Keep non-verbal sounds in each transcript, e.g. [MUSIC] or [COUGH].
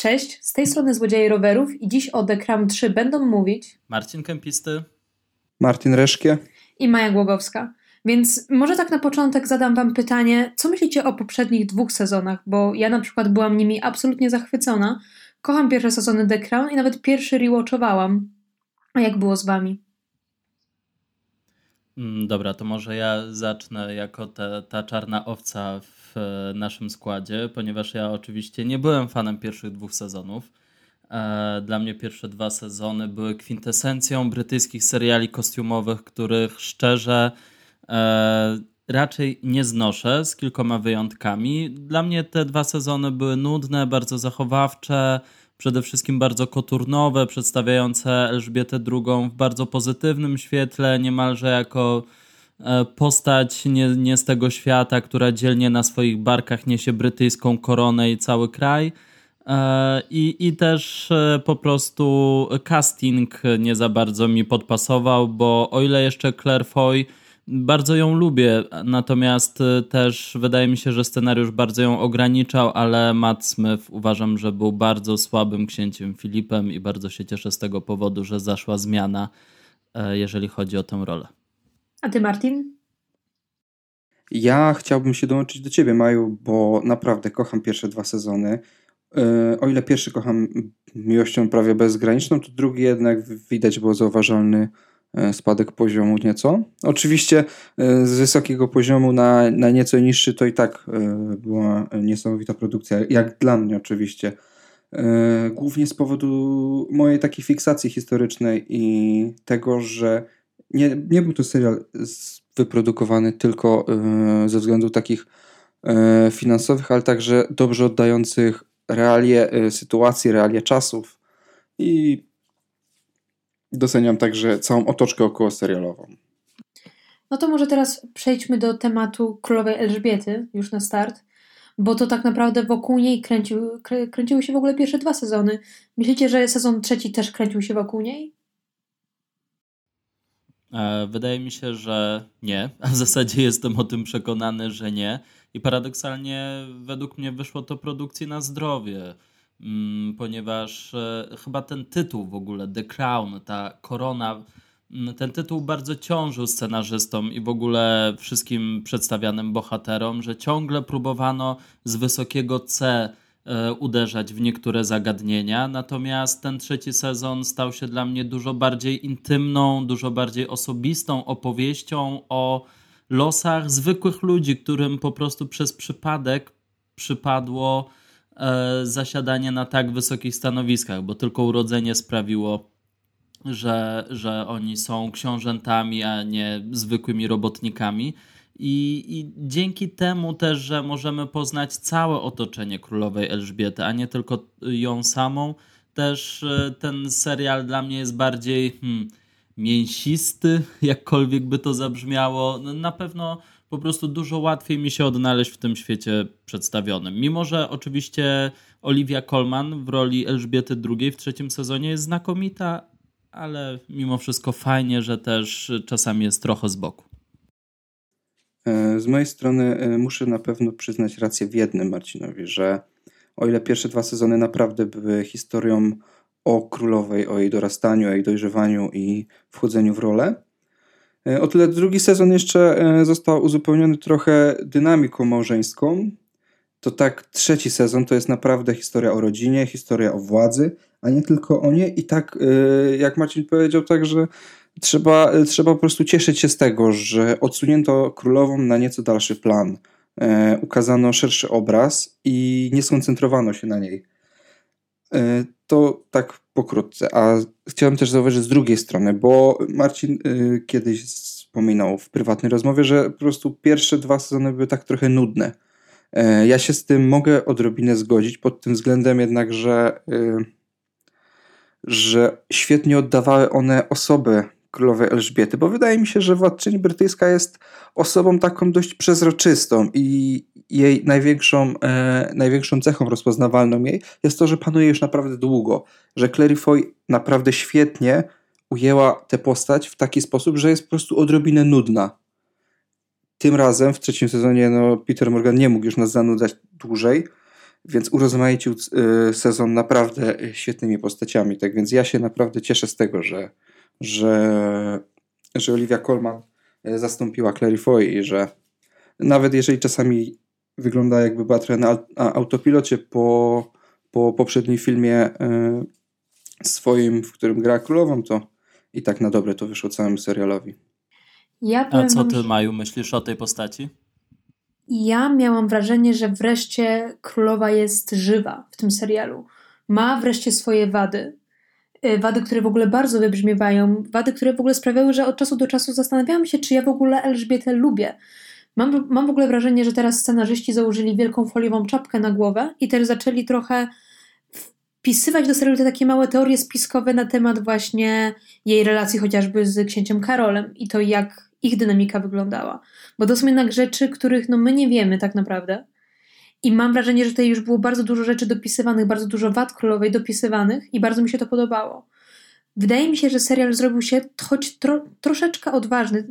Cześć, z tej strony Złodzieje Rowerów i dziś o The Crown 3 będą mówić Marcin Kępisty, Martin Reszkie i Maja Głogowska. Więc może tak na początek zadam wam pytanie, co myślicie o poprzednich dwóch sezonach, bo ja na przykład byłam nimi absolutnie zachwycona. Kocham pierwsze sezony The Crown i nawet pierwszy rewatchowałam. A jak było z wami? Mm, dobra, to może ja zacznę jako te, ta czarna owca w e, naszym składzie, ponieważ ja oczywiście nie byłem fanem pierwszych dwóch sezonów. E, dla mnie pierwsze dwa sezony były kwintesencją brytyjskich seriali kostiumowych, których szczerze e, raczej nie znoszę, z kilkoma wyjątkami. Dla mnie te dwa sezony były nudne, bardzo zachowawcze, przede wszystkim bardzo koturnowe, przedstawiające Elżbietę II w bardzo pozytywnym świetle, niemalże jako postać nie, nie z tego świata, która dzielnie na swoich barkach niesie brytyjską koronę i cały kraj. E, I, I też e, po prostu casting nie za bardzo mi podpasował, bo o ile jeszcze Claire Foy bardzo ją lubię, natomiast też wydaje mi się, że scenariusz bardzo ją ograniczał, ale Matt Smith uważam, że był bardzo słabym księciem Filipem i bardzo się cieszę z tego powodu, że zaszła zmiana, e, jeżeli chodzi o tę rolę. A ty, Martin? Ja chciałbym się dołączyć do ciebie, Maju, bo naprawdę kocham pierwsze dwa sezony. E, o ile pierwszy kocham miłością prawie bezgraniczną, to drugi jednak widać było zauważalny E, spadek poziomu nieco. Oczywiście e, z wysokiego poziomu na, na nieco niższy to i tak była niesamowita produkcja, jak dla mnie oczywiście. Głównie z powodu mojej takiej fiksacji historycznej i tego, że nie, nie był to serial wyprodukowany tylko ze względów takich finansowych, ale także dobrze oddających realie sytuacji, realie czasów. I doceniam także całą otoczkę około serialową. No to może teraz przejdźmy do tematu królowej Elżbiety, już na start, bo to tak naprawdę wokół niej kręcił, krę, kręciły się w ogóle pierwsze dwa sezony. Myślicie, że sezon trzeci też kręcił się wokół niej? E, wydaje mi się, że nie, a [LAUGHS] w zasadzie jestem o tym przekonany, że nie. I paradoksalnie według mnie wyszło to produkcji na zdrowie. Mm, ponieważ e, chyba ten tytuł w ogóle, The Crown, ta korona, mm, ten tytuł bardzo ciążył scenarzystom i w ogóle wszystkim przedstawianym bohaterom, że ciągle próbowano z wysokiego C uderzać w niektóre zagadnienia, natomiast ten trzeci sezon stał się dla mnie dużo bardziej intymną, dużo bardziej osobistą opowieścią o losach zwykłych ludzi, którym po prostu przez przypadek przypadło E, zasiadanie na tak wysokich stanowiskach, bo tylko urodzenie sprawiło, że, że oni są książętami, a nie zwykłymi robotnikami. I, I dzięki temu też, że możemy poznać całe otoczenie królowej Elżbiety, a nie tylko ją samą, też e, ten serial dla mnie jest bardziej hmm, mięsisty, [LAUGHS] jakkolwiek by to zabrzmiało. No, na pewno po prostu dużo łatwiej mi się odnaleźć w tym świecie przedstawionym. Mimo, że oczywiście Olivia Colman w roli Elżbiety II w trzecim sezonie jest znakomita, ale mimo wszystko fajnie, że też czasami jest trochę z boku. E, z mojej strony e, muszę na pewno przyznać rację w jednym Marcinowi, że o ile pierwsze dwa sezony naprawdę były historią o królowej, o jej dorastaniu, o jej dojrzewaniu i wchodzeniu w rolę, E, o tyle drugi sezon jeszcze został uzupełniony trochę dynamiką małżeńską. To tak, trzeci sezon to jest naprawdę historia o rodzinie, historia o władzy, a nie tylko o niej. I tak, jak Marcin powiedział, także trzeba, trzeba po prostu cieszyć się z tego, że odsunięto królową na nieco dalszy plan. Ukazano szerszy obraz i nie skoncentrowano się na niej. To tak pokrótce. A chciałem też zauważyć z drugiej strony, bo Marcin y, kiedyś wspominał w prywatnej rozmowie, że po prostu pierwsze dwa sezony były tak trochę nudne. Y, ja się z tym mogę odrobinę zgodzić, pod tym względem jednak, że, y, że świetnie oddawały one osobę królowej Elżbiety, bo wydaje mi się, że władczyni brytyjska jest osobą taką dość przezroczystą i jej największą, e, największą cechą rozpoznawalną jej jest to, że panuje już naprawdę długo, że Clary Foy naprawdę świetnie ujęła tę postać w taki sposób, że jest po prostu odrobinę nudna. Tym razem w trzecim sezonie no, Peter Morgan nie mógł już nas zanudzać dłużej więc urozmaicił y, sezon naprawdę świetnymi postaciami. Tak więc ja się naprawdę cieszę z tego, że, że, że Olivia Colman y, zastąpiła Clary Foy i że nawet jeżeli czasami wygląda jakby była trochę na autopilocie po, po poprzednim filmie y, swoim, w którym gra królową, to i tak na dobre to wyszło całemu serialowi. Ja A co ty, Maju, myślisz o tej postaci? ja miałam wrażenie, że wreszcie królowa jest żywa w tym serialu. Ma wreszcie swoje wady. Y, wady, które w ogóle bardzo wybrzmiewają, wady, które w ogóle sprawiały, że od czasu do czasu zastanawiałam się, czy ja w ogóle Elżbietę lubię. Mam, mam w ogóle wrażenie, że teraz scenarzyści założyli wielką foliową czapkę na głowę i też zaczęli trochę wpisywać do serialu te takie małe teorie spiskowe na temat właśnie jej relacji chociażby z księciem Karolem i to jak ich dynamika wyglądała. Bo to są jednak rzeczy, których no my nie wiemy tak naprawdę. I mam wrażenie, że tutaj już było bardzo dużo rzeczy dopisywanych, bardzo dużo wad królowej dopisywanych i bardzo mi się to podobało. Wydaje mi się, że serial zrobił się choć tro, troszeczkę odważny,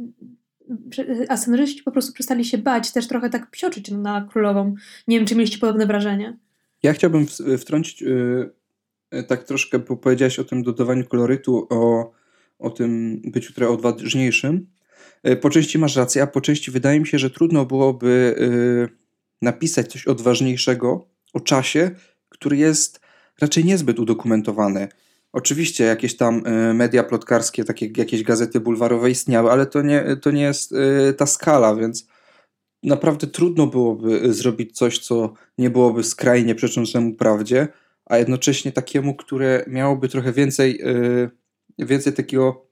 a scenarzyści po prostu przestali się bać, też trochę tak psioczyć na królową. Nie wiem, czy mieliście podobne wrażenie. Ja chciałbym wtrącić yy, tak troszkę, bo powiedziałeś o tym dodawaniu kolorytu, o, o tym byciu trochę odważniejszym. E, po części masz rację, a po części wydaje mi się, że trudno byłoby e, napisać coś odważniejszego o czasie, który jest raczej niezbyt udokumentowany. Oczywiście jakieś tam e, media plotkarskie, takie jak jakieś gazety bulwarowe istniały, ale to nie, to nie jest ta skala, więc naprawdę trudno byłoby zrobić coś, co nie byłoby skrajnie przeczącemu prawdzie, a jednocześnie takiemu, które miałoby trochę więcej, więcej takiego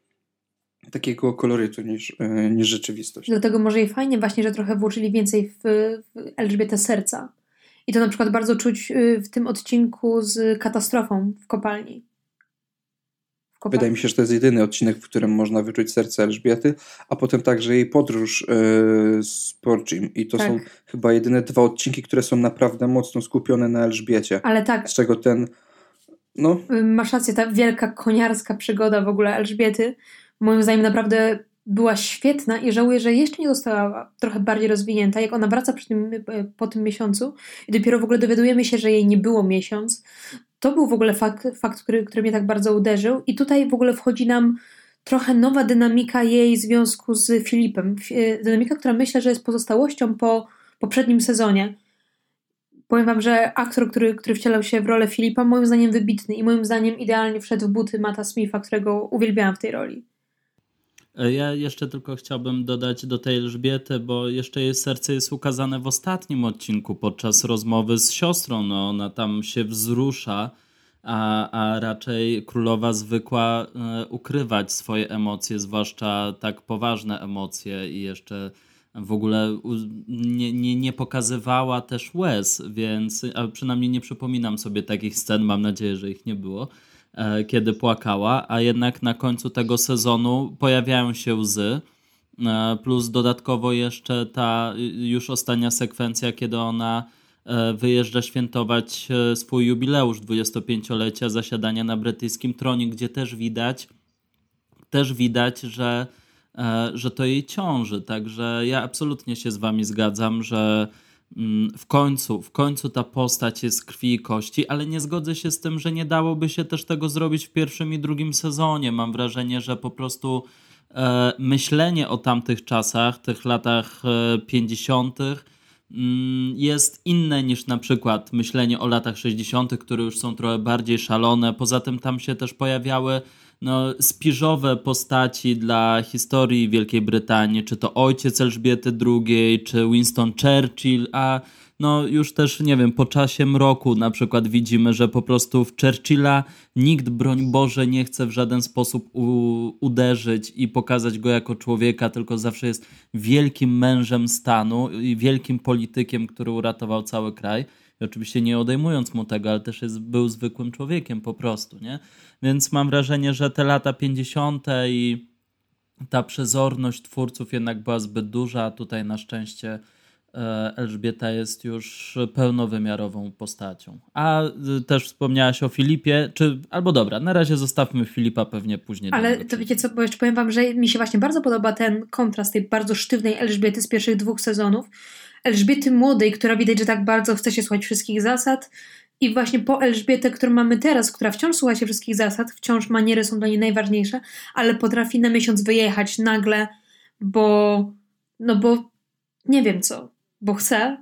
takiego kolorytu niż, e, niż rzeczywistość. Dlatego może i fajnie właśnie, że trochę włożyli więcej w, w Elżbietę serca. I to na przykład bardzo czuć y, w tym odcinku z katastrofą w kopalni. w kopalni. Wydaje mi się, że to jest jedyny odcinek, w którym można wyczuć serce Elżbiety, a potem także jej podróż yy, z Porcim. I to tak. są chyba jedyne dwa odcinki, które są naprawdę mocno skupione na Elżbiecie. Ale tak. Z czego ten. No. Masz rację, ta wielka koniarska przygoda w ogóle Elżbiety moim zdaniem naprawdę była świetna i żałuję, że jeszcze nie została trochę bardziej rozwinięta. Jak ona wraca tym, e, po tym miesiącu i dopiero w ogóle dowiadujemy się, że jej nie było miesiąc, to był w ogóle fakt, fakt który, który mnie tak bardzo uderzył. I tutaj w ogóle wchodzi nam trochę nowa dynamika jej związku z Filipem. E, dynamika, która myślę, że jest pozostałością po poprzednim sezonie. Powiem wam, że aktor, który, który wcielał się w rolę Filipa, moim zdaniem wybitny i moim zdaniem idealnie wszedł w buty Mata Smitha, którego uwielbiałam w tej roli. E, ja jeszcze tylko chciałbym dodać do tej Elżbiety, bo jeszcze jej serce jest ukazane w ostatnim odcinku podczas rozmowy z siostrą. No, ona tam się wzrusza, a, a raczej królowa zwykła e, ukrywać swoje emocje, zwłaszcza tak poważne emocje i jeszcze w ogóle nie, nie, nie pokazywała też łez, więc a przynajmniej nie przypominam sobie takich scen, mam nadzieję, że ich nie było. E, kiedy płakała, a jednak na końcu tego sezonu pojawiają się łzy. E, plus dodatkowo jeszcze ta już ostatnia sekwencja, kiedy ona e, wyjeżdża świętować swój jubileusz 25-lecia zasiadania na brytyjskim tronie, gdzie też widać, też widać, że, że to jej ciąży. Także ja absolutnie się z wami zgadzam, że w końcu, w końcu ta postać jest krwi i kości, ale nie zgodzę się z tym, że nie dałoby się też tego zrobić w pierwszym i drugim sezonie. Mam wrażenie, że po prostu e, myślenie o tamtych czasach, tych latach e, 50., mm, jest inne niż na przykład myślenie o latach 60., które już są trochę bardziej szalone. Poza tym tam się też pojawiały no, spiżowe postaci dla historii Wielkiej Brytanii, czy to ojciec Elżbiety II, czy Winston Churchill, a no już też, nie wiem, po czasie mroku na przykład widzimy, że po prostu w Churchilla nikt, broń Boże, nie chce w żaden sposób uderzyć i pokazać go jako człowieka, tylko zawsze jest wielkim mężem stanu i wielkim politykiem, który uratował cały kraj. I oczywiście nie odejmując mu tego, ale też jest, był zwykłym człowiekiem po prostu, nie? Więc mam wrażenie, że te lata 50. i ta przezorność twórców jednak była zbyt duża, a tutaj na szczęście e, Elżbieta jest już pełnowymiarową postacią. A y, też wspomniałaś o Filipie, czy albo dobra, na razie zostawmy Filipa pewnie później. Ale to wiecie co, bo jeszcze powiem wam, że mi się właśnie bardzo podoba ten kontrast tej bardzo sztywnej Elżbiety z pierwszych dwóch sezonów Elżbiety młodej, która widać, że tak bardzo chce się słuchać wszystkich zasad, i właśnie po Elżbietę, którą mamy teraz, która wciąż słucha się wszystkich zasad, wciąż maniery są dla niej najważniejsze, ale potrafi na miesiąc wyjechać nagle, bo no bo nie wiem co, bo chce.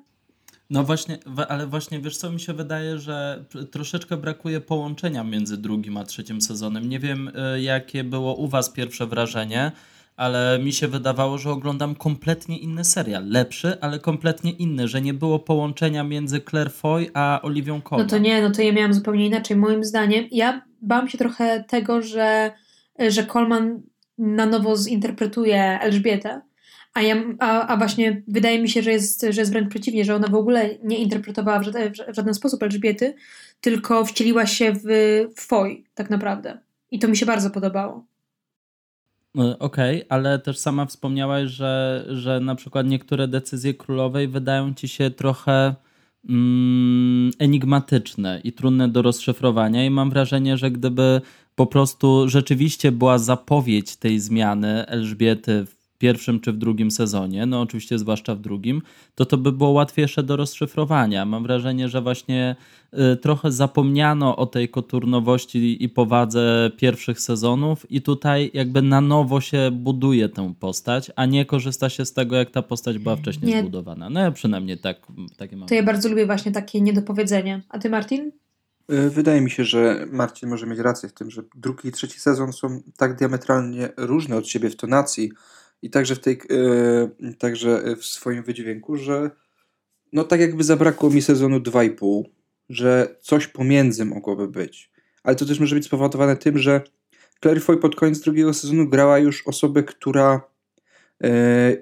No właśnie, ale właśnie wiesz co, mi się wydaje, że troszeczkę brakuje połączenia między drugim a trzecim sezonem. Nie wiem, y, jakie było u was pierwsze wrażenie, ale mi się wydawało, że oglądam kompletnie inny serial. Lepszy, ale kompletnie inny, że nie było połączenia między Claire Foy a Oliwią Colman. No to nie, no to ja miałam zupełnie inaczej. Moim zdaniem, ja bałam się trochę tego, że, że Coleman na nowo zinterpretuje Elżbietę, a, ja, a, a właśnie wydaje mi się, że jest, że jest wręcz przeciwnie, że ona w ogóle nie interpretowała w żaden, w żaden sposób Elżbiety, tylko wcieliła się w, w Foy tak naprawdę. I to mi się bardzo podobało. E, okej, okay, ale też sama wspomniałaś, że, że na przykład niektóre decyzje królowej wydają ci się trochę mm, enigmatyczne i trudne do rozszyfrowania, i mam wrażenie, że gdyby po prostu rzeczywiście była zapowiedź tej zmiany Elżbiety pierwszym czy w drugim sezonie, no oczywiście zwłaszcza w drugim, to to by było łatwiejsze do rozszyfrowania. Mam wrażenie, że właśnie y, trochę zapomniano o tej koturnowości i powadze pierwszych sezonów i tutaj jakby na nowo się buduje tę postać, a nie korzysta się z tego, jak ta postać była wcześniej nie. zbudowana. No ja przynajmniej tak, takie mam. To ja bardzo lubię właśnie takie niedopowiedzenie. A ty Martin? Y, wydaje mi się, że Marcin może mieć rację w tym, że drugi i trzeci sezon są tak diametralnie różne od siebie w tonacji, i także w, tej, yy, także w swoim wydźwięku, że no tak jakby zabrakło mi sezonu 2,5, że coś pomiędzy mogłoby być. Ale to też może być spowodowane tym, że Claire Foy pod koniec drugiego sezonu grała już osobę, która yy,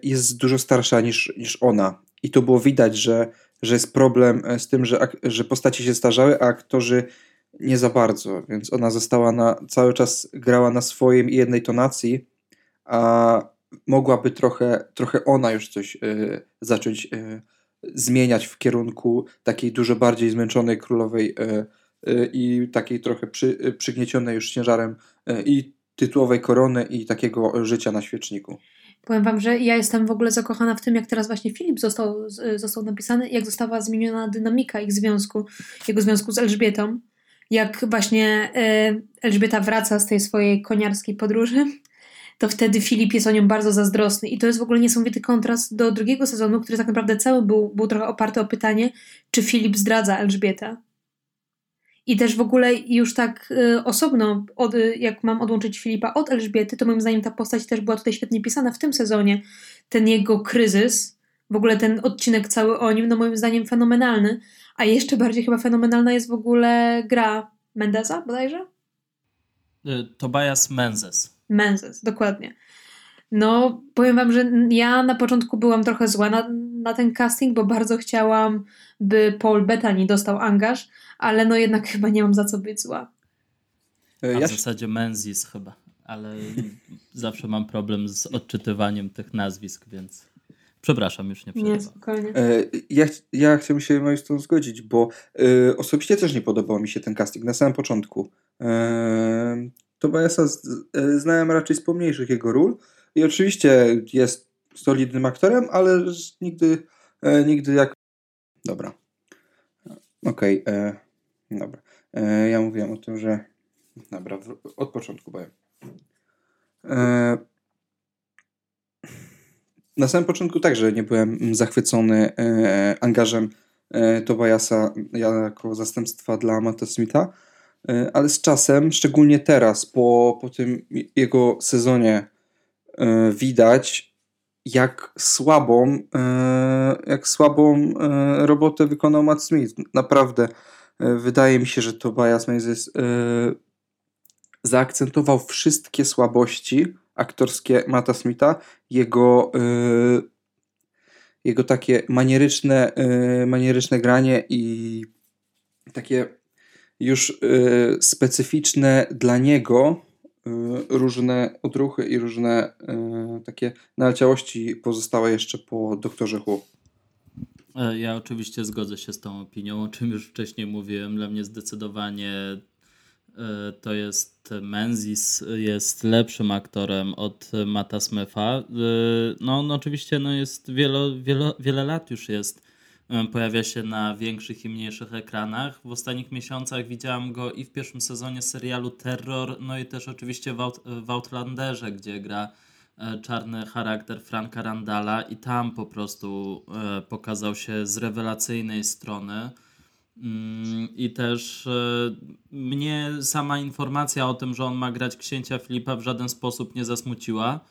jest dużo starsza niż, niż ona. I to było widać, że, że jest problem e, z tym, że, że postaci się starzały, a aktorzy nie za bardzo, więc ona została na, cały czas grała na swojej jednej tonacji, a mogłaby trochę, trochę ona już coś y, zacząć y, zmieniać w kierunku takiej dużo bardziej zmęczonej królowej y, i takiej trochę przy, przygniecionej już ciężarem i tytułowej korony i takiego życia na świeczniku. Powiem wam, że ja jestem w ogóle zakochana w tym, jak teraz właśnie Filip został, został napisany, jak została zmieniona dynamika ich związku, jego związku z Elżbietą. Jak właśnie Elżbieta wraca z tej swojej koniarskiej podróży to wtedy Filip jest o nią bardzo zazdrosny. I to jest w ogóle niesamowity kontrast do drugiego sezonu, który tak naprawdę cały był, był trochę oparty o pytanie, czy Filip zdradza Elżbietę. I też w ogóle już tak y, osobno, od, jak mam odłączyć Filipa od Elżbiety, to moim zdaniem ta postać też była tutaj świetnie pisana w tym sezonie. Ten jego kryzys, w ogóle ten odcinek cały o nim, no moim zdaniem fenomenalny. A jeszcze bardziej chyba fenomenalna jest w ogóle gra Mendeza bodajże? Y, Tobias Menzies. Menzies, dokładnie. No, powiem wam, że ja na początku byłam trochę zła na, na ten casting, bo bardzo chciałam, by Paul Bettany dostał angaż, ale no jednak chyba nie mam za co być zła. E, A w zasadzie Menzies chyba, ale [LAUGHS] zawsze mam problem z odczytywaniem tych nazwisk, więc przepraszam, już nie przerywam. Nie, spokojnie. E, ja, ja chciałbym się moim z tym zgodzić, bo y, osobiście też nie podobał mi się ten casting na samym początku. Y, Tobiasa znałem raczej z pomniejszych jego ról i oczywiście jest solidnym aktorem, ale nigdy, e, nigdy jak... Dobra. Okej, okay, e, dobra. E, ja mówiłem o tym, że... Dobra, od początku powiem. E, na samym początku także nie byłem zachwycony e, angażem e, Tobiasa jako zastępstwa dla Matta Smitha, E, ale z czasem, szczególnie teraz, po, po tym jego sezonie, e, widać, jak słabą, e, jak słabą robotę wykonał Matt Smith. Naprawdę wydaje mi się, że Tobias Menzies zaakcentował wszystkie słabości aktorskie Mata Smitha, jego jego takie manieryczne, manieryczne granie i takie już y, specyficzne dla niego y, różne odruchy i różne y, takie naleciałości pozostałe jeszcze po doktorze Hu. E, ja oczywiście zgodzę się z tą opinią, o czym już wcześniej mówiłem. Dla mnie zdecydowanie to jest Menzies jest lepszym aktorem od Mata Smitha. No on oczywiście no jest wielo, wielo, wiele lat już jest pojawia się na większych i mniejszych ekranach. W ostatnich miesiącach widziałam go i w pierwszym sezonie serialu Terror, no i też oczywiście w, Out w Outlanderze, gdzie gra e, czarny charakter Franka Randala i tam po prostu e, pokazał się z rewelacyjnej strony. Mm, I też e, mnie sama informacja o tym, że on ma grać księcia Filipa w żaden sposób nie zasmuciła E,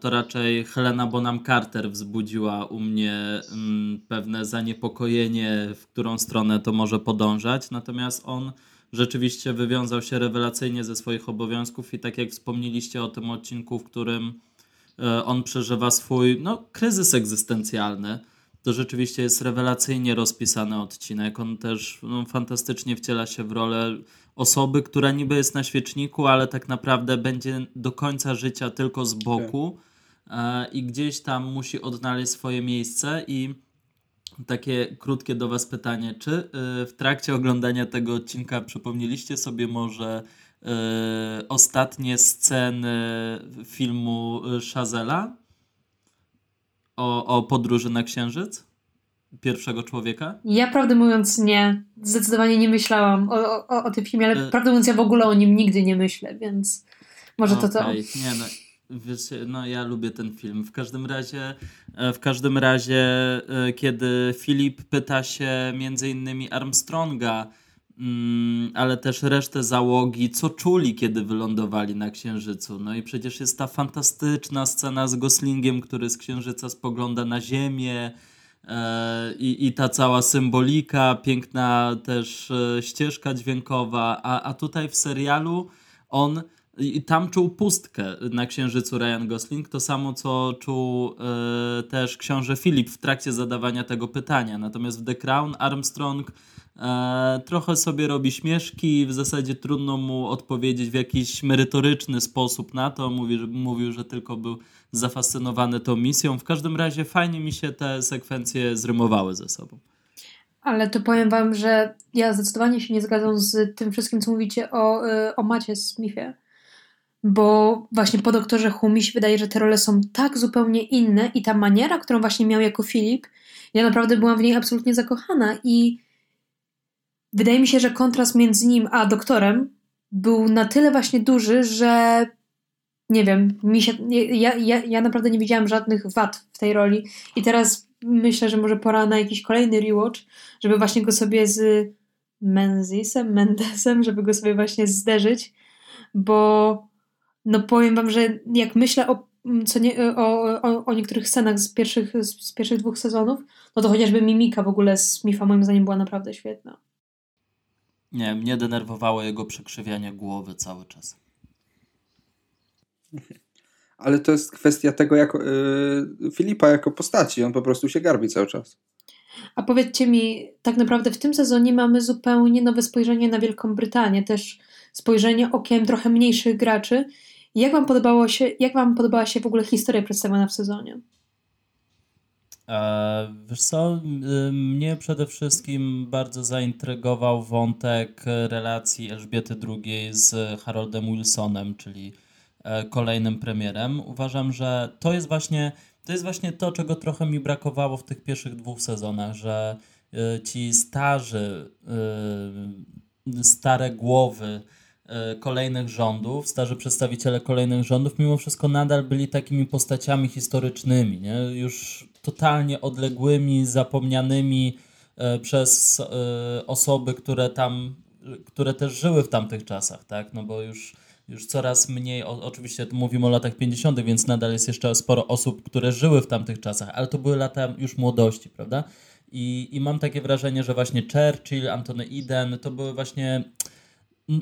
to raczej Helena Bonham Carter wzbudziła u mnie mm, pewne zaniepokojenie, w którą stronę to może podążać. Natomiast on rzeczywiście wywiązał się rewelacyjnie ze swoich obowiązków i tak jak wspomnieliście o tym odcinku, w którym e, on przeżywa swój no, kryzys egzystencjalny, to rzeczywiście jest rewelacyjnie rozpisany odcinek. On też no, fantastycznie wciela się w rolę osoby, która niby jest na świeczniku, ale tak naprawdę będzie do końca życia tylko z boku e, i gdzieś tam musi odnaleźć swoje miejsce. I takie krótkie do Was pytanie, czy e, w trakcie oglądania tego odcinka przypomnieliście sobie może e, ostatnie sceny filmu Shazela o, o podróży na Księżyc? pierwszego człowieka? Ja prawdę mówiąc nie. Zdecydowanie nie myślałam o, o, o tym filmie, ale e... prawdę mówiąc ja w ogóle o nim nigdy nie myślę, więc może okay. to to. Nie no. Wiesz, no ja lubię ten film. W każdym razie, e, w każdym razie, e, kiedy Filip pyta się między innymi Armstronga, ale też resztę załogi, co czuli, kiedy wylądowali na Księżycu. No i przecież jest ta fantastyczna scena z Goslingiem, który z Księżyca spogląda na Ziemię, E, I, I ta cała symbolika, piękna też e, ścieżka dźwiękowa, a, a tutaj w serialu on i tam czuł pustkę na księżycu Ryan Gosling, to samo co czuł e, też książę Filip w trakcie zadawania tego pytania. Natomiast w The Crown Armstrong trochę sobie robi śmieszki, w zasadzie trudno mu odpowiedzieć w jakiś merytoryczny sposób na to. Mówi, że, mówił, że tylko był zafascynowany tą misją. W każdym razie fajnie mi się te sekwencje zrymowały ze sobą. Ale to powiem wam, że ja zdecydowanie się nie zgadzam z tym wszystkim, co mówicie o, y, o Macie Smithie. Bo właśnie po doktorze Hu mi się wydaje, że te role są tak zupełnie inne i ta maniera, którą właśnie miał jako Filip, ja naprawdę byłam w niej absolutnie zakochana i wydaje mi się, że kontrast między nim a doktorem był na tyle właśnie duży, że nie wiem, mi się, ja, ja, ja naprawdę nie widziałam żadnych wad w tej roli i teraz myślę, że może pora na jakiś kolejny rewatch, żeby właśnie go sobie z Menzisem, Mendesem, żeby go sobie właśnie zderzyć, bo no powiem wam, że jak myślę o, co nie, o, o, o niektórych scenach z pierwszych, z pierwszych dwóch sezonów, no to chociażby mimika w ogóle z Smitha moim zdaniem była naprawdę świetna. Nie, mnie denerwowało jego przekrzywianie głowy cały czas. [LAUGHS] Ale to jest kwestia tego, jak yy, Filipa jako postaci. On po prostu się garbi cały czas. A powiedzcie mi, tak naprawdę w tym sezonie mamy zupełnie nowe spojrzenie na Wielką Brytanię, też spojrzenie okiem trochę mniejszych graczy. Jak wam, podobało się, jak wam podobała się w ogóle historia przedstawiona w sezonie? E, wiesz co, mnie przede wszystkim bardzo zaintrygował wątek relacji Elżbiety II z Haroldem Wilsonem, czyli E, kolejnym premierem. Uważam, że to jest właśnie to jest właśnie to, czego trochę mi brakowało w tych pierwszych dwóch sezonach, że e, ci starzy, stare głowy kolejnych rządów, starzy przedstawiciele kolejnych rządów, mimo wszystko nadal byli takimi postaciami historycznymi, nie? już totalnie odległymi, zapomnianymi przez osoby, które tam, które też żyły w tamtych czasach, tak? No bo już już coraz mniej, oczywiście mówimy o latach 50., więc nadal jest jeszcze sporo osób, które żyły w tamtych czasach, ale to były lata już młodości, prawda? I, i mam takie wrażenie, że właśnie Churchill, Antony Eden to były właśnie.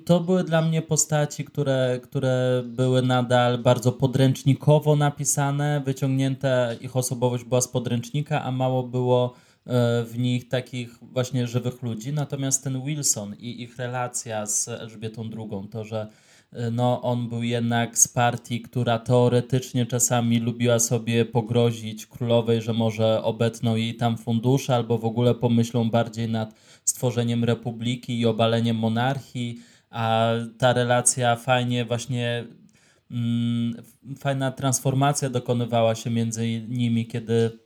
To były dla mnie postaci, które, które były nadal bardzo podręcznikowo napisane, wyciągnięte, ich osobowość była z podręcznika, a mało było e, w nich takich właśnie żywych ludzi. Natomiast ten Wilson i ich relacja z Elżbietą II, to, że no on był jednak z partii, która teoretycznie czasami lubiła sobie pogrozić królowej, że może obetną jej tam fundusze albo w ogóle pomyślą bardziej nad stworzeniem republiki i obaleniem monarchii, a ta relacja fajnie właśnie mm, fajna transformacja dokonywała się między nimi, kiedy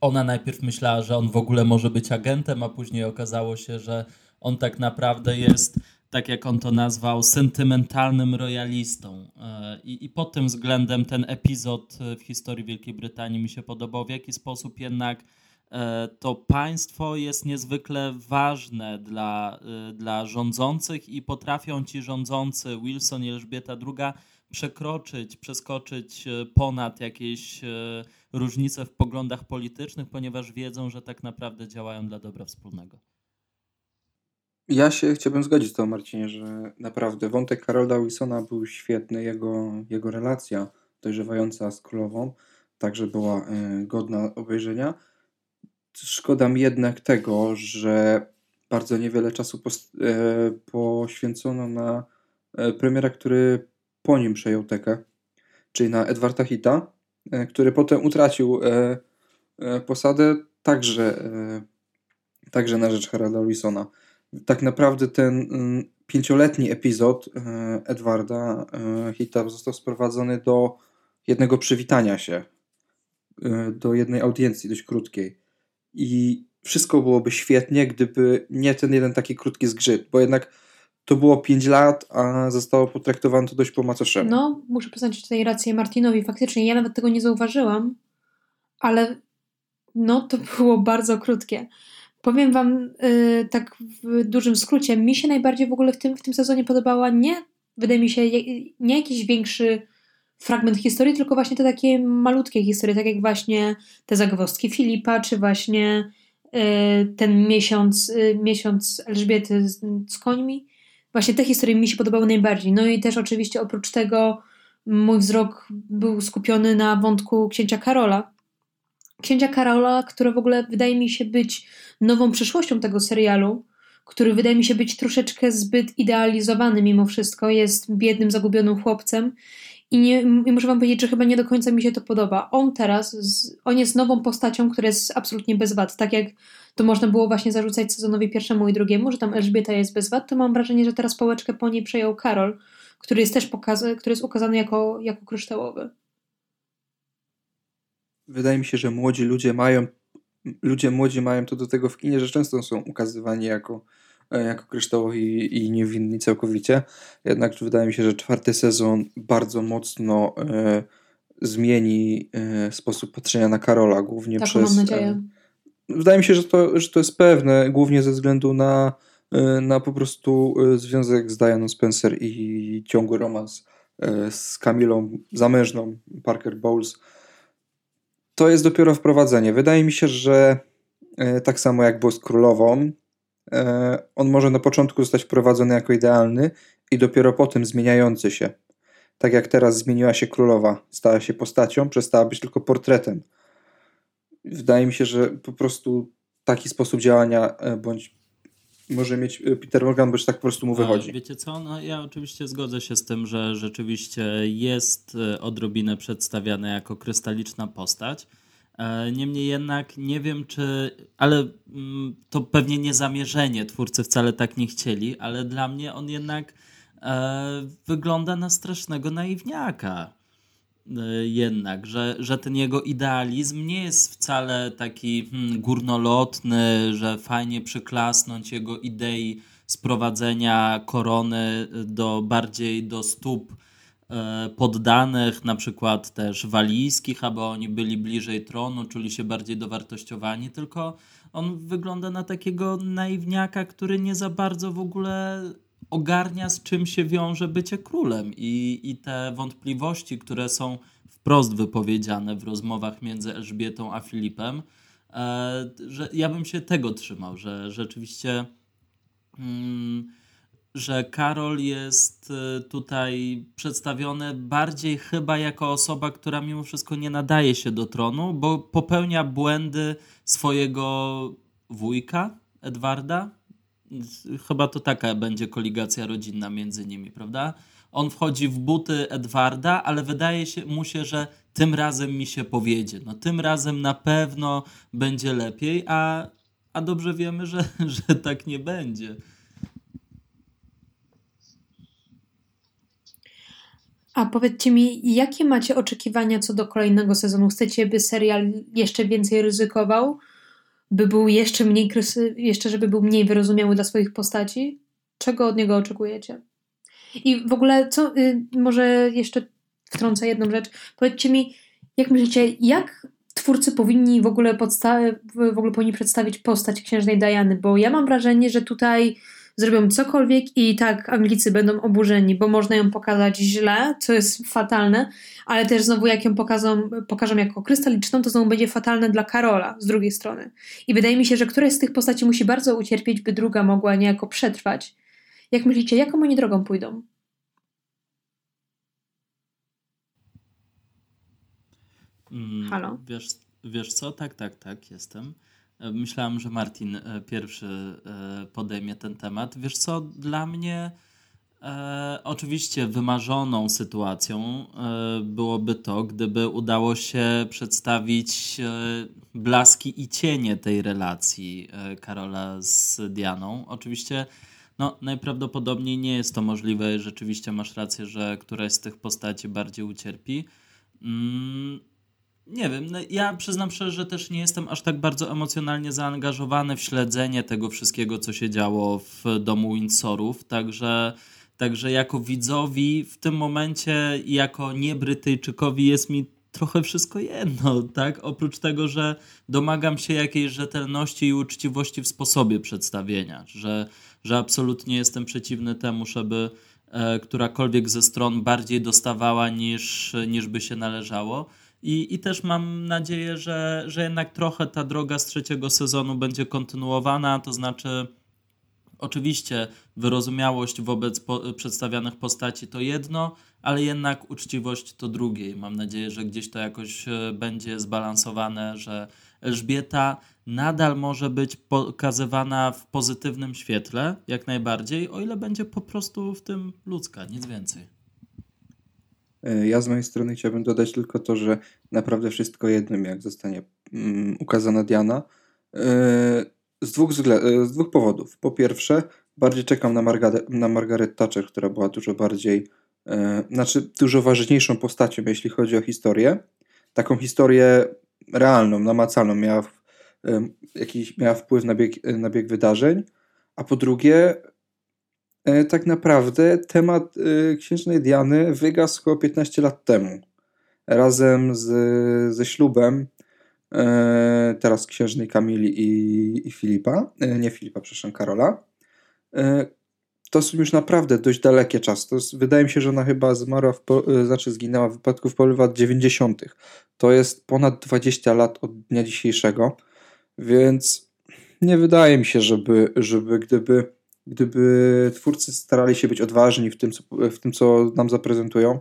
ona najpierw myślała, że on w ogóle może być agentem, a później okazało się, że on tak naprawdę jest, tak jak on to nazwał, sentymentalnym royalistą. E, I, I pod tym względem ten epizod w historii Wielkiej Brytanii mi się podobał, w jaki sposób jednak e, to państwo jest niezwykle ważne dla, e, dla rządzących i potrafią ci rządzący, Wilson i Elżbieta II, przekroczyć, przeskoczyć ponad jakieś różnice w poglądach politycznych, ponieważ wiedzą, że tak naprawdę działają dla dobra wspólnego. Ja się chciałbym zgodzić z tą Marcinie, że naprawdę wątek Karola Wilsona był świetny, jego, jego relacja dojrzewająca z królową także była godna obejrzenia. Szkoda mi jednak tego, że bardzo niewiele czasu y, poświęcono na y, premiera, który po nim przejął tekę, czyli na Edwarda Hita, który potem utracił posadę także, także na rzecz Haralda Wilsona tak naprawdę ten mm, pięcioletni epizod e, Edwarda e, Hita został sprowadzony do jednego przywitania się, e, do jednej audiencji dość krótkiej. I wszystko byłoby świetnie, gdyby nie ten jeden taki krótki zgrzyt, bo jednak to było 5 lat, a zostało potraktowane to dość po macoszemu. No, muszę przyznać tutaj rację Martinowi. Faktycznie ja nawet tego nie zauważyłam, ale no to [LAUGHS] było bardzo krótkie. Powiem Wam yy, tak w dużym skrócie, mi się najbardziej w ogóle w tym, w tym sezonie podobała nie, wydaje mi się, nie jakiś większy fragment historii, tylko właśnie te takie malutkie historie, tak jak właśnie te zagwozdki Filipa, czy właśnie yy, ten miesiąc, yy, miesiąc Elżbiety z, z końmi. Właśnie te historie mi się podobały najbardziej. No i też oczywiście oprócz tego mój wzrok był skupiony na wątku księcia Karola, księcia Karola, które w ogóle wydaje mi się być nową przyszłością tego serialu, który wydaje mi się być troszeczkę zbyt idealizowany mimo wszystko. Jest biednym, zagubionym chłopcem i, nie, i muszę wam powiedzieć, że chyba nie do końca mi się to podoba. On teraz, z, on jest nową postacią, która jest absolutnie bez wad. Tak jak to można było właśnie zarzucać sezonowi pierwszemu i drugiemu, że tam Elżbieta jest bez wad, to mam wrażenie, że teraz pałeczkę po niej przejął Karol, który jest też pokaz, który jest ukazany jako, jako kryształowy wydaje mi się, że młodzi ludzie mają, ludzie młodzi mają to do tego w kinie, że często są ukazywani jako, jako kryształowi i niewinni całkowicie. Jednak wydaje mi się, że czwarty sezon bardzo mocno e, zmieni e, sposób patrzenia na Karola, głównie tak, przez. Mam nadzieję. E, wydaje mi się, że to, że to jest pewne, głównie ze względu na, e, na po prostu związek z Dianą Spencer i ciągły romans z Kamilą zamężną Parker Bowles to jest dopiero wprowadzenie. Wydaje mi się, że e, tak samo jak było z królową, e, on może na początku zostać wprowadzony jako idealny i dopiero potem zmieniający się. Tak jak teraz zmieniła się królowa, stała się postacią, przestała być tylko portretem. Wydaje mi się, że po prostu taki sposób działania e, bądź może mieć Peter Morgan, bo tak po prostu mu wychodzi. Wiecie co, no ja oczywiście zgodzę się z tym, że rzeczywiście jest e, odrobinę przedstawiany jako krystaliczna postać. E, niemniej jednak nie wiem, czy. Ale mm, to pewnie nie zamierzenie. Twórcy wcale tak nie chcieli, ale dla mnie on jednak e, wygląda na strasznego naiwniaka. Y, jednak, że, że ten jego idealizm nie jest wcale taki hmm, górnolotny, że fajnie przyklasnąć jego idei sprowadzenia korony do bardziej do stóp poddanych, na przykład też walijskich, aby oni byli bliżej tronu, czuli się bardziej dowartościowani, tylko on wygląda na takiego naiwniaka, który nie za bardzo w ogóle ogarnia, z czym się wiąże bycie królem i, i te wątpliwości, które są wprost wypowiedziane w rozmowach między Elżbietą a Filipem, e, że ja bym się tego trzymał, że rzeczywiście mm, że Karol jest e, tutaj przedstawiony bardziej chyba jako osoba, która mimo wszystko nie nadaje się do tronu, bo popełnia błędy swojego wujka Edwarda, chyba to taka będzie koligacja rodzinna między nimi, prawda? On wchodzi w buty Edwarda, ale wydaje się mu się, że tym razem mi się powiedzie. No tym razem na pewno będzie lepiej, a, a dobrze wiemy, że, [LAUGHS] że tak nie będzie. A powiedzcie mi, jakie macie oczekiwania co do kolejnego sezonu? Chcecie, by serial jeszcze więcej ryzykował? By był jeszcze mniej, jeszcze żeby był mniej wyrozumiały dla swoich postaci? Czego od niego oczekujecie? I w ogóle, co, y, może jeszcze wtrącę jedną rzecz. Powiedzcie mi, jak myślicie, jak twórcy powinni w ogóle w ogóle powinni przedstawić postać księżnej Diany? Bo ja mam wrażenie, że tutaj zrobią cokolwiek i tak Anglicy będą oburzeni, bo można ją pokazać źle, co jest fatalne, ale też znowu jak ją pokażą, pokażą jako krystaliczną, to znowu będzie fatalne dla Karola z drugiej strony. I wydaje mi się, że któraś z tych postaci musi bardzo ucierpieć, by druga mogła niejako przetrwać. Jak myślicie, jaką oni drogą pójdą? Mm, Halo? Wiesz, wiesz co? Tak, tak, tak, jestem. E, myślałem, że Martin e, pierwszy e, podejmie ten temat. Wiesz co, dla mnie oczywiście wymarzoną sytuacją byłoby to, gdyby udało się przedstawić blaski i cienie tej relacji Karola z Dianą. Oczywiście no, najprawdopodobniej nie jest to możliwe. Rzeczywiście masz rację, że któraś z tych postaci bardziej ucierpi. Mm nie wiem, no ja przyznam szczerze, że też nie jestem aż tak bardzo emocjonalnie zaangażowany w śledzenie tego wszystkiego, co się działo w domu Windsorów, także, także jako widzowi w tym momencie, jako nie Brytyjczykowi jest mi trochę wszystko jedno, tak? Oprócz tego, że domagam się jakiejś rzetelności i uczciwości w sposobie przedstawienia, że, że absolutnie jestem przeciwny temu, żeby e, którakolwiek ze stron bardziej dostawała niż, niż by się należało. I, I też mam nadzieję, że, że jednak trochę ta droga z trzeciego sezonu będzie kontynuowana, to znaczy oczywiście wyrozumiałość wobec po, przedstawianych postaci to jedno, ale jednak uczciwość to drugie. I mam nadzieję, że gdzieś to jakoś e, będzie zbalansowane, że Elżbieta nadal może być pokazywana w pozytywnym świetle, jak najbardziej, o ile będzie po prostu w tym ludzka, nic więcej. E, ja z mojej strony chciałbym dodać tylko to, że naprawdę wszystko jednym, jak zostanie mm, ukazana Diana. E, z dwóch, e, z dwóch powodów. Po pierwsze, bardziej czekam na, Margaret, na Margaret Thatcher, która była dużo bardziej, znaczy dużo ważniejszą postacią, jeśli chodzi o historię. Taką historię realną, namacalną, miała, jakiś, miała wpływ na bieg, na bieg wydarzeń. A po drugie, tak naprawdę temat e, księżnej Diany wygasł około 15 lat temu. Razem z, ze ślubem e, teraz księżnej Kamili i, i Filipa, nie Filipa, przepraszam, Karola. To są już naprawdę dość dalekie czasy. Wydaje mi się, że ona chyba zmarła, w, znaczy zginęła w wypadku w połowie lat 90. To jest ponad 20 lat od dnia dzisiejszego, więc nie wydaje mi się, żeby, żeby gdyby gdyby twórcy starali się być odważni w tym, co, w tym, co nam zaprezentują,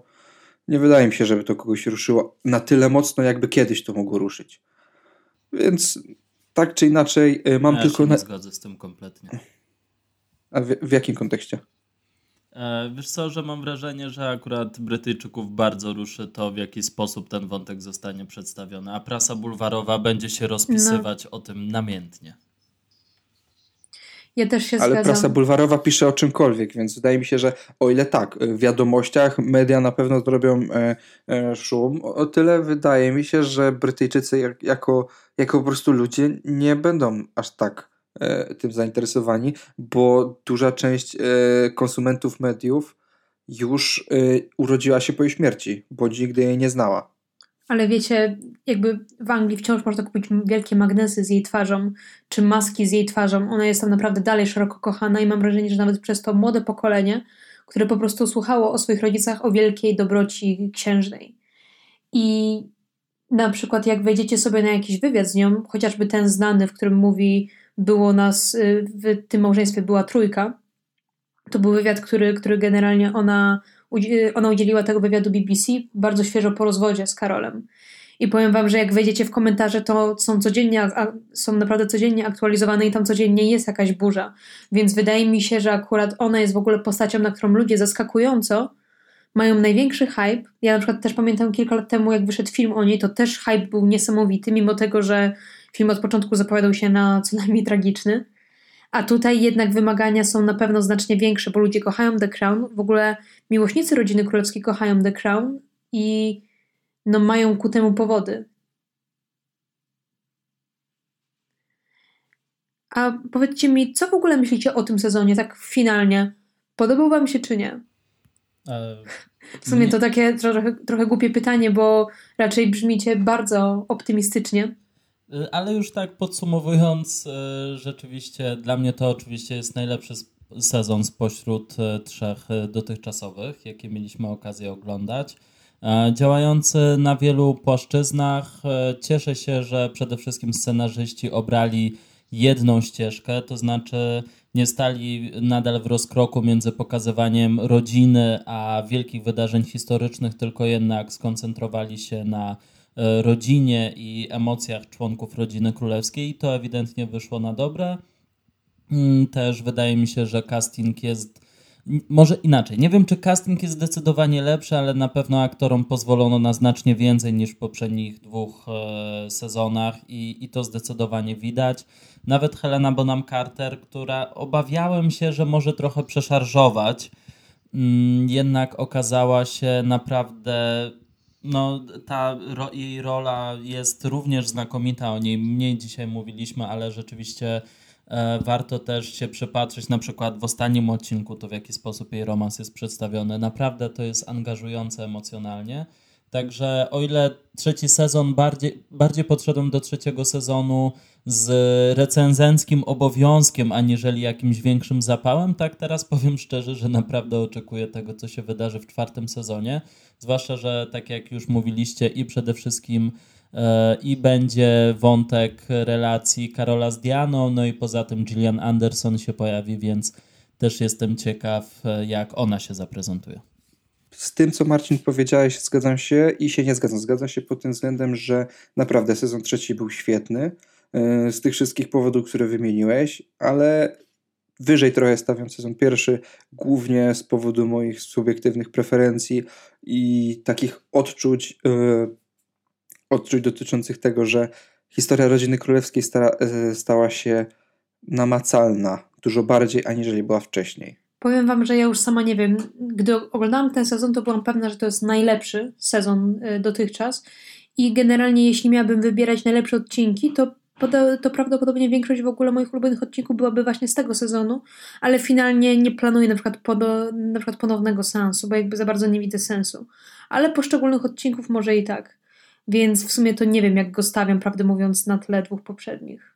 nie wydaje mi się, żeby to kogoś ruszyło na tyle mocno, jakby kiedyś to mogło ruszyć. Więc tak czy inaczej, y, mam ja tylko. Się nie na... zgodzę z tym kompletnie. A w, w jakim kontekście? E, wiesz co, że mam wrażenie, że akurat Brytyjczyków bardzo ruszy to, w jaki sposób ten wątek zostanie przedstawiony, a prasa bulwarowa będzie się rozpisywać no. o tym namiętnie. Ja też się Ale zgadzam. prasa bulwarowa pisze o czymkolwiek, więc wydaje mi się, że o ile tak, w wiadomościach media na pewno zrobią e, e, szum, o tyle wydaje mi się, że Brytyjczycy jak, jako, jako po prostu ludzie nie będą aż tak e, tym zainteresowani, bo duża część e, konsumentów mediów już e, urodziła się po jej śmierci, bądź nigdy jej nie znała. Ale wiecie, jakby w Anglii wciąż można kupić wielkie magnesy z jej twarzą, czy maski z jej twarzą. Ona jest tam naprawdę dalej szeroko kochana i mam wrażenie, że nawet przez to młode pokolenie, które po prostu słuchało o swoich rodzicach o wielkiej dobroci księżnej. I na przykład jak wejdziecie sobie na jakiś wywiad z nią, chociażby ten znany, w którym mówi, było nas, y, w tym małżeństwie była trójka, to był wywiad, który, który generalnie ona ona udzieliła tego wywiadu BBC bardzo świeżo po rozwodzie z Karolem. I powiem wam, że jak wejdziecie w komentarze, to są codziennie, są naprawdę codziennie aktualizowane i tam codziennie jest jakaś burza. Więc wydaje mi się, że akurat ona jest w ogóle postacią, na którą ludzie zaskakująco mają największy hype. Ja na przykład też pamiętam kilka lat temu, jak wyszedł film o niej, to też hype był niesamowity, mimo tego, że film od początku zapowiadał się na co najmniej tragiczny A tutaj jednak wymagania są na pewno znacznie większe, bo ludzie kochają The Crown. W ogóle miłośnicy rodziny królewskiej kochają The Crown i no mają ku temu powody. A powiedzcie mi, co w ogóle myślicie o tym sezonie, tak finalnie? Podobał wam się czy nie? E, w sumie to takie trochę, trochę głupie pytanie, bo raczej brzmicie bardzo optymistycznie. E, ale już tak podsumowując, e, rzeczywiście dla mnie to oczywiście jest najlepszy sezon spośród trzech dotychczasowych, jakie mieliśmy okazję oglądać. Działający na wielu płaszczyznach. Cieszę się, że przede wszystkim scenarzyści obrali jedną ścieżkę, to znaczy nie stali nadal w rozkroku między pokazywaniem rodziny a wielkich wydarzeń historycznych, tylko jednak skoncentrowali się na e, rodzinie i emocjach członków rodziny królewskiej to ewidentnie wyszło na dobre. Mm, też wydaje mi się, że casting jest może inaczej. Nie wiem, czy casting jest zdecydowanie lepszy, ale na pewno aktorom pozwolono na znacznie więcej niż w poprzednich dwóch e, sezonach i, i to zdecydowanie widać. Nawet Helena Bonham Carter, która obawiałem się, że może trochę przeszarżować, mm, jednak okazała się naprawdę no, ta ro, jej rola jest również znakomita. O niej mniej dzisiaj mówiliśmy, ale rzeczywiście warto też się przypatrzeć na przykład w ostatnim odcinku, to w jaki sposób jej romans jest przedstawiony. Naprawdę to jest angażujące emocjonalnie. Także o ile trzeci sezon bardziej, bardziej podszedłem do trzeciego sezonu z recenzenckim obowiązkiem, aniżeli jakimś większym zapałem, tak teraz powiem szczerze, że naprawdę oczekuję tego, co się wydarzy w czwartym sezonie. Zwłaszcza, że tak jak już mówiliście, i przede wszystkim E, i będzie wątek relacji Karola z Dianą, no i poza tym Gillian Anderson się pojawi, więc też jestem ciekaw, e, jak ona się zaprezentuje. Z tym, co Marcin powiedziałeś, zgadzam się i się nie zgadzam. Zgadzam się pod tym względem, że naprawdę sezon trzeci był świetny e, z tych wszystkich powodów, które wymieniłeś, ale wyżej trochę stawiam sezon pierwszy, głównie z powodu moich subiektywnych preferencji i takich odczuć odczuć dotyczących tego, że historia rodziny królewskiej stara, e, stała się namacalna dużo bardziej, aniżeli była wcześniej. Powiem wam, że ja już sama nie wiem. Gdy oglądałam ten sezon, to byłam pewna, że to jest najlepszy sezon e, dotychczas. I generalnie, jeśli miałabym wybierać najlepsze odcinki, to, to prawdopodobnie większość w ogóle moich ulubionych odcinków byłaby właśnie z tego sezonu, ale finalnie nie planuję na przykład, podo, na przykład ponownego sensu, bo jakby za bardzo nie widzę sensu. Ale poszczególnych odcinków może i tak. Więc w sumie to nie wiem, jak go stawiam, prawdę mówiąc, na tle dwóch poprzednich.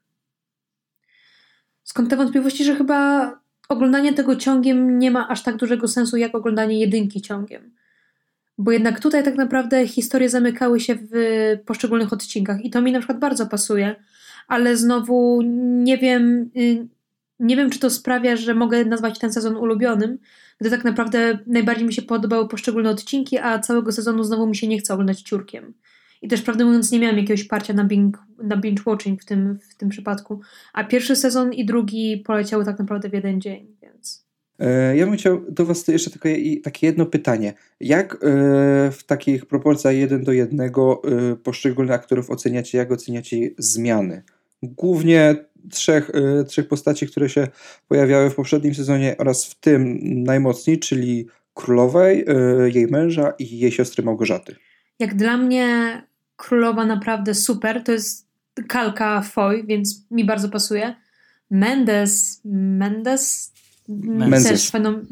Skąd te wątpliwości, że chyba oglądanie tego ciągiem nie ma aż tak dużego sensu, jak oglądanie jedynki ciągiem. Bo jednak tutaj tak naprawdę historie zamykały się w poszczególnych odcinkach i to mi na przykład bardzo pasuje, ale znowu nie wiem, y, nie wiem, czy to sprawia, że mogę nazwać ten sezon ulubionym, gdy tak naprawdę najbardziej mi się podobały poszczególne odcinki, a całego sezonu znowu mi się nie chce oglądać ciurkiem. I też prawdę mówiąc nie miałam jakiegoś parcia na binge, na binge watching w tym, w tym przypadku. A pierwszy sezon i drugi poleciały tak naprawdę w jeden dzień, więc... E, ja bym chciał do Was jeszcze tylko takie jedno pytanie. Jak e, w takich proporcjach jeden do jednego e, poszczególnych aktorów oceniacie, jak oceniacie zmiany? Głównie trzech, trzech postaci, które się pojawiały w poprzednim sezonie oraz w tym najmocniej, czyli królowej, jej męża i jej siostry Małgorzaty. Jak dla mnie królowa naprawdę super. To jest kalka Foy, więc mi bardzo pasuje. Mendes, Mendes, Menzies. też fenom,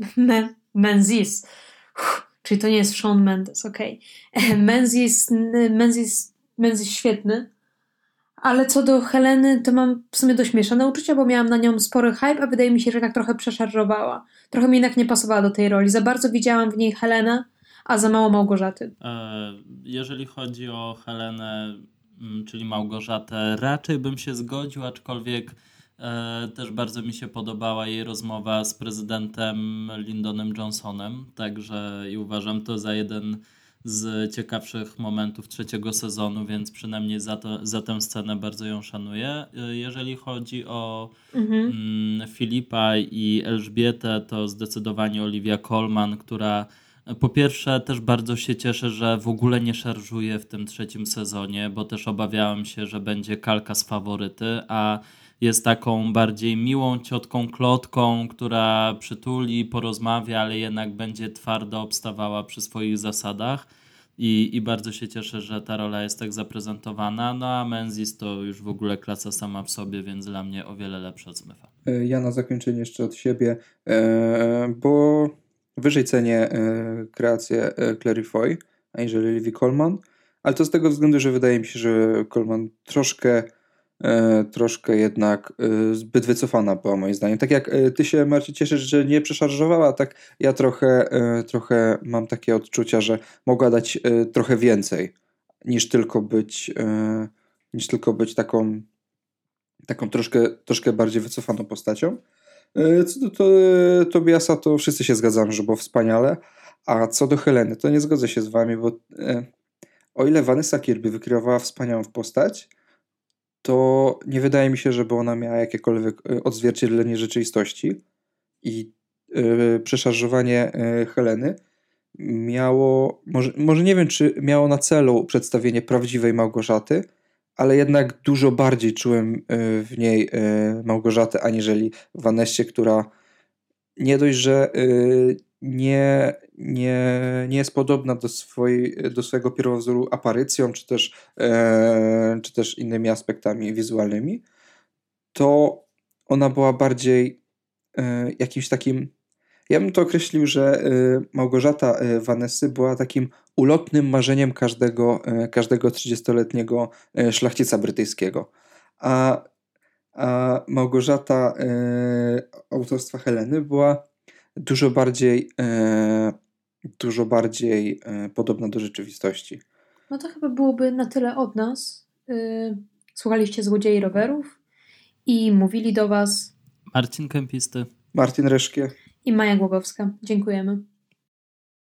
Menzies. Uff, czyli to nie jest Sean Mendes, okej. Okay. [LAUGHS] Menzies, Menzies, Menzies świetny. Ale co do Heleny, to mam w sumie dość mieszane uczucia, bo miałam na nią spory hype, a wydaje mi się, że jednak trochę przeszarżowała. Trochę mi jednak nie pasowała do tej roli. Za bardzo widziałam w niej Helenę, a za mało Małgorzaty. E, jeżeli chodzi o Helenę, mm, czyli Małgorzatę, raczej bym się zgodził, aczkolwiek e, też bardzo mi się podobała jej rozmowa z prezydentem Lindonem Johnsonem, także i uważam to za jeden z ciekawszych momentów trzeciego sezonu, więc przynajmniej za, to, za tę scenę bardzo ją szanuję. E, jeżeli chodzi o mhm. mm, Filipa i Elżbietę, to zdecydowanie Olivia Colman, która po pierwsze, też bardzo się cieszę, że w ogóle nie szarżuje w tym trzecim sezonie, bo też obawiałem się, że będzie kalka z faworyty, a jest taką bardziej miłą ciotką klotką, która przytuli, porozmawia, ale jednak będzie twardo obstawała przy swoich zasadach. I, I bardzo się cieszę, że ta rola jest tak zaprezentowana. No a Menzies to już w ogóle klasa sama w sobie, więc dla mnie o wiele lepsza od Smitha. E, ja na zakończenie jeszcze od siebie, e, bo wyżej cenię e, kreację Clary Foy, aniżeli Livy Coleman, ale to z tego względu, że wydaje mi się, że Coleman troszkę troszkę jednak zbyt wycofana była moim zdaniem. Tak jak ty się Marcin cieszysz, że nie przeszarżowała, tak ja trochę, trochę mam takie odczucia, że mogła dać trochę więcej niż tylko być niż tylko być taką taką troszkę, troszkę bardziej wycofaną postacią. E, co do to, Tobiasa, to wszyscy się zgadzamy, że było wspaniale. A co do Heleny, to nie zgodzę się z wami, bo e, o ile Vanessa Kirby wykreowała wspaniałą postać, to nie wydaje mi się, żeby ona miała jakiekolwiek e, odzwierciedlenie rzeczywistości i e, przeszarżowanie e, Heleny miało, może, może nie wiem, czy miało na celu przedstawienie prawdziwej Małgorzaty, ale jednak dużo bardziej czułem e, w niej e, Małgorzatę, aniżeli Vanessie, która nie dość, że e, nie, nie, nie jest podobna do, swojej, do swojego pierwowzoru aparycją, czy też, czy też innymi aspektami wizualnymi, to ona była bardziej jakimś takim ja bym to określił, że y, Małgorzata y, Vanessy była takim ulotnym marzeniem każdego, y, każdego 30-letniego szlachcica brytyjskiego. A, a Małgorzata autorstwa Heleny była dużo bardziej, dużo bardziej podobna do rzeczywistości. No to chyba byłoby na tyle od nas. Słuchaliście Złodziei Rowerów i mówili do Was Marcin Kępisty, Martin Reszkie i Maja Głogowska. Dziękujemy.